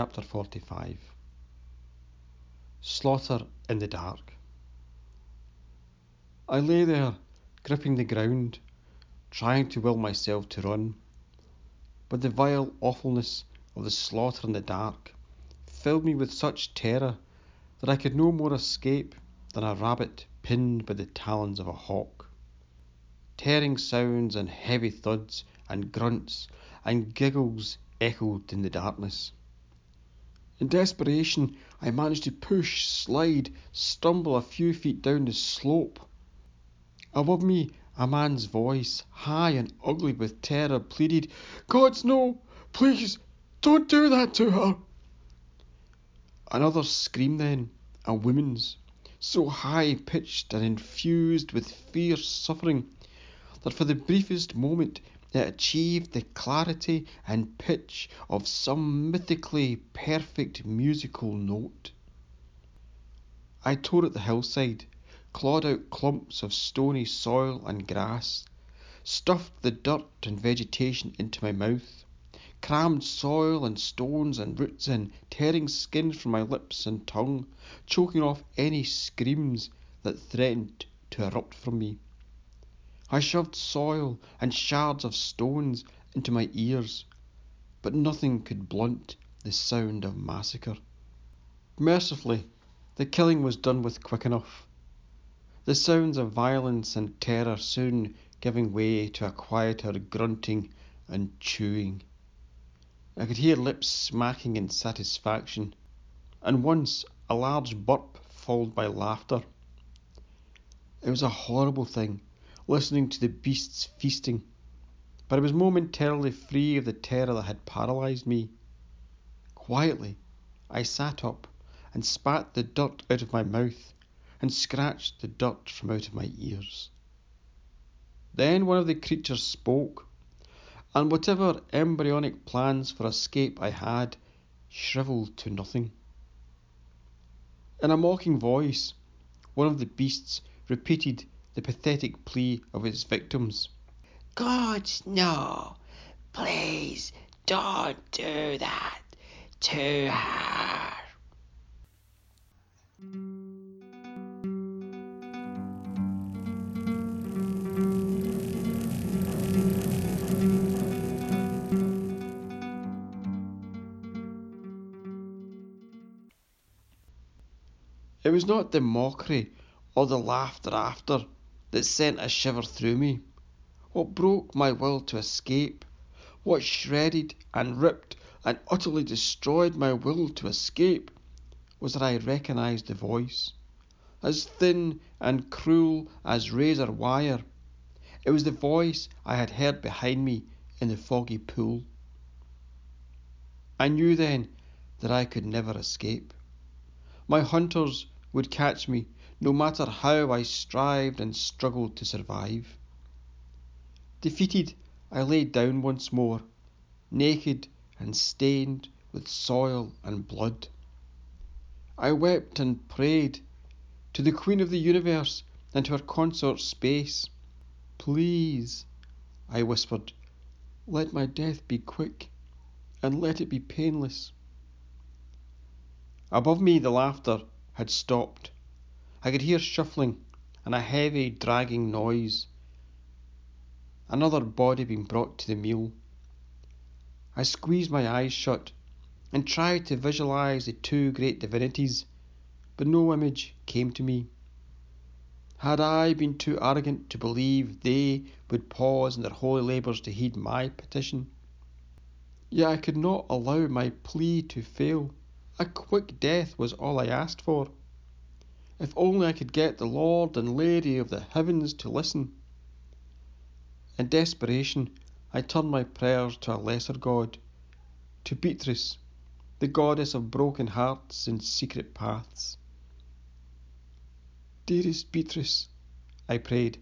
Chapter 45 Slaughter in the Dark I lay there, gripping the ground, trying to will myself to run, but the vile awfulness of the slaughter in the dark filled me with such terror that I could no more escape than a rabbit pinned by the talons of a hawk. Tearing sounds and heavy thuds and grunts and giggles echoed in the darkness. In desperation, I managed to push, slide, stumble a few feet down the slope. Above me, a man's voice, high and ugly with terror, pleaded, Gods, no! Please, don't do that to her! Another scream then, a woman's, so high pitched and infused with fierce suffering that for the briefest moment it achieved the clarity and pitch of some mythically perfect musical note. I tore at the hillside, clawed out clumps of stony soil and grass, stuffed the dirt and vegetation into my mouth, crammed soil and stones and roots in, tearing skin from my lips and tongue, choking off any screams that threatened to erupt from me. I shoved soil and shards of stones into my ears, but nothing could blunt the sound of massacre. Mercifully, the killing was done with quick enough, the sounds of violence and terror soon giving way to a quieter grunting and chewing. I could hear lips smacking in satisfaction, and once a large burp followed by laughter. It was a horrible thing listening to the beasts feasting, but I was momentarily free of the terror that had paralysed me. Quietly, I sat up and spat the dirt out of my mouth and scratched the dirt from out of my ears. Then one of the creatures spoke, and whatever embryonic plans for escape I had shrivelled to nothing. In a mocking voice, one of the beasts repeated the pathetic plea of its victims. God, no! Please don't do that to her! It was not the mockery or the laughter after that sent a shiver through me. What broke my will to escape, what shredded and ripped and utterly destroyed my will to escape, was that I recognised the voice. As thin and cruel as razor wire, it was the voice I had heard behind me in the foggy pool. I knew then that I could never escape. My hunters would catch me no matter how I strived and struggled to survive. Defeated, I lay down once more, naked and stained with soil and blood. I wept and prayed to the Queen of the Universe and to her consort Space. Please, I whispered, let my death be quick and let it be painless. Above me the laughter had stopped I could hear shuffling and a heavy dragging noise. Another body being brought to the meal. I squeezed my eyes shut and tried to visualize the two great divinities, but no image came to me. Had I been too arrogant to believe they would pause in their holy labours to heed my petition? Yet I could not allow my plea to fail. A quick death was all I asked for. If only I could get the Lord and Lady of the heavens to listen. In desperation, I turned my prayers to a lesser god, to Beatrice, the goddess of broken hearts and secret paths. Dearest Beatrice, I prayed,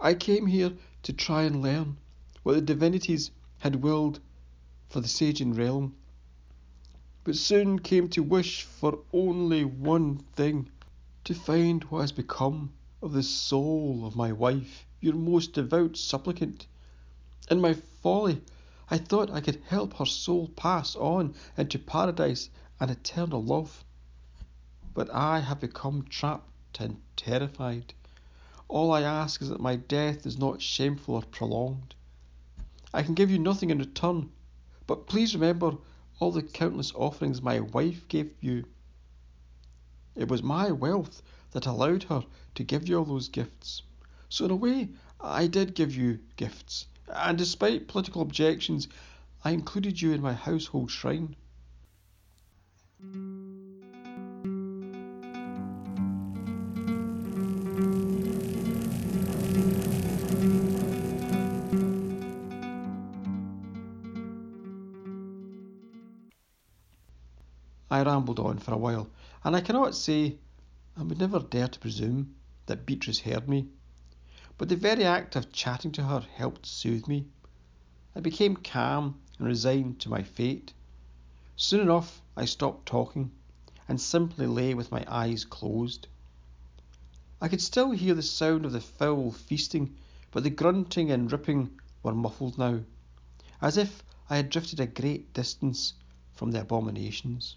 I came here to try and learn what the divinities had willed for the Sagean realm, but soon came to wish for only one thing to find what has become of the soul of my wife, your most devout supplicant. In my folly, I thought I could help her soul pass on into paradise and eternal love. But I have become trapped and terrified. All I ask is that my death is not shameful or prolonged. I can give you nothing in return, but please remember all the countless offerings my wife gave you. It was my wealth that allowed her to give you all those gifts. So, in a way, I did give you gifts, and despite political objections, I included you in my household shrine. I rambled on for a while, and I cannot say, and would never dare to presume, that Beatrice heard me. But the very act of chatting to her helped soothe me. I became calm and resigned to my fate. Soon enough I stopped talking and simply lay with my eyes closed. I could still hear the sound of the foul feasting, but the grunting and ripping were muffled now, as if I had drifted a great distance from the abominations.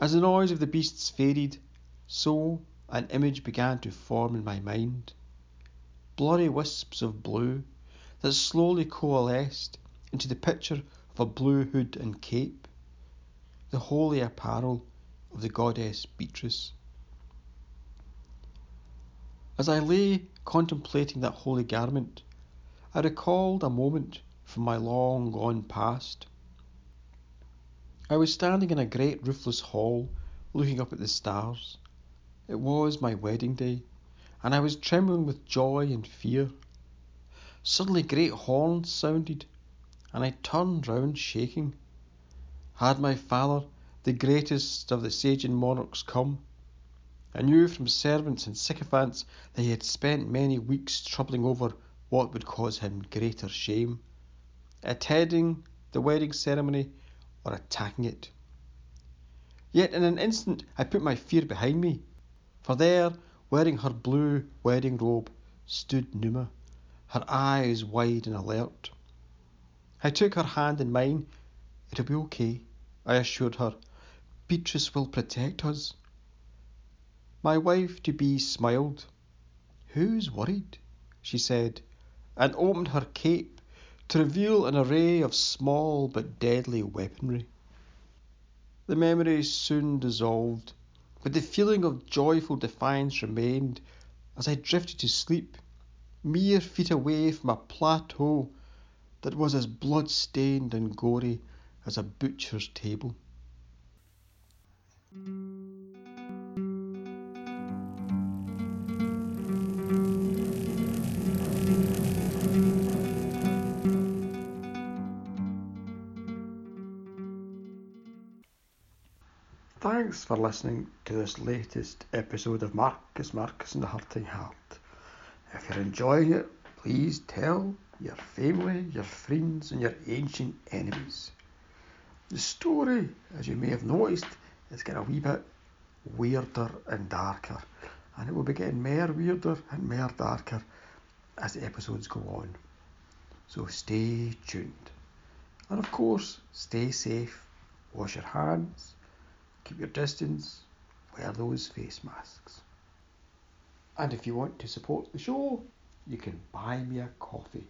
As the noise of the beasts faded, so an image began to form in my mind. Blurry wisps of blue that slowly coalesced into the picture of a blue hood and cape, the holy apparel of the goddess Beatrice. As I lay contemplating that holy garment, I recalled a moment from my long gone past I was standing in a great roofless hall, looking up at the stars. It was my wedding day, and I was trembling with joy and fear. Suddenly great horns sounded, and I turned round shaking. Had my father, the greatest of the Sagean monarchs, come? I knew from servants and sycophants that he had spent many weeks troubling over what would cause him greater shame, attending the wedding ceremony or attacking it. Yet in an instant I put my fear behind me, for there, wearing her blue wedding robe, stood Numa, her eyes wide and alert. I took her hand in mine. It'll be okay, I assured her. Beatrice will protect us. My wife to be smiled. Who's worried? she said, and opened her cape to reveal an array of small but deadly weaponry. The memories soon dissolved, but the feeling of joyful defiance remained as I drifted to sleep, mere feet away from a plateau that was as blood stained and gory as a butcher's table. Thanks for listening to this latest episode of Marcus Marcus and the Hurting Heart. If you're enjoying it, please tell your family, your friends, and your ancient enemies. The story, as you may have noticed, is getting a wee bit weirder and darker, and it will be getting more weirder and more darker as the episodes go on. So stay tuned. And of course, stay safe, wash your hands keep your distance, wear those face masks. And if you want to support the show, you can buy me a coffee.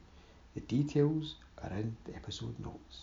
The details are in the episode notes.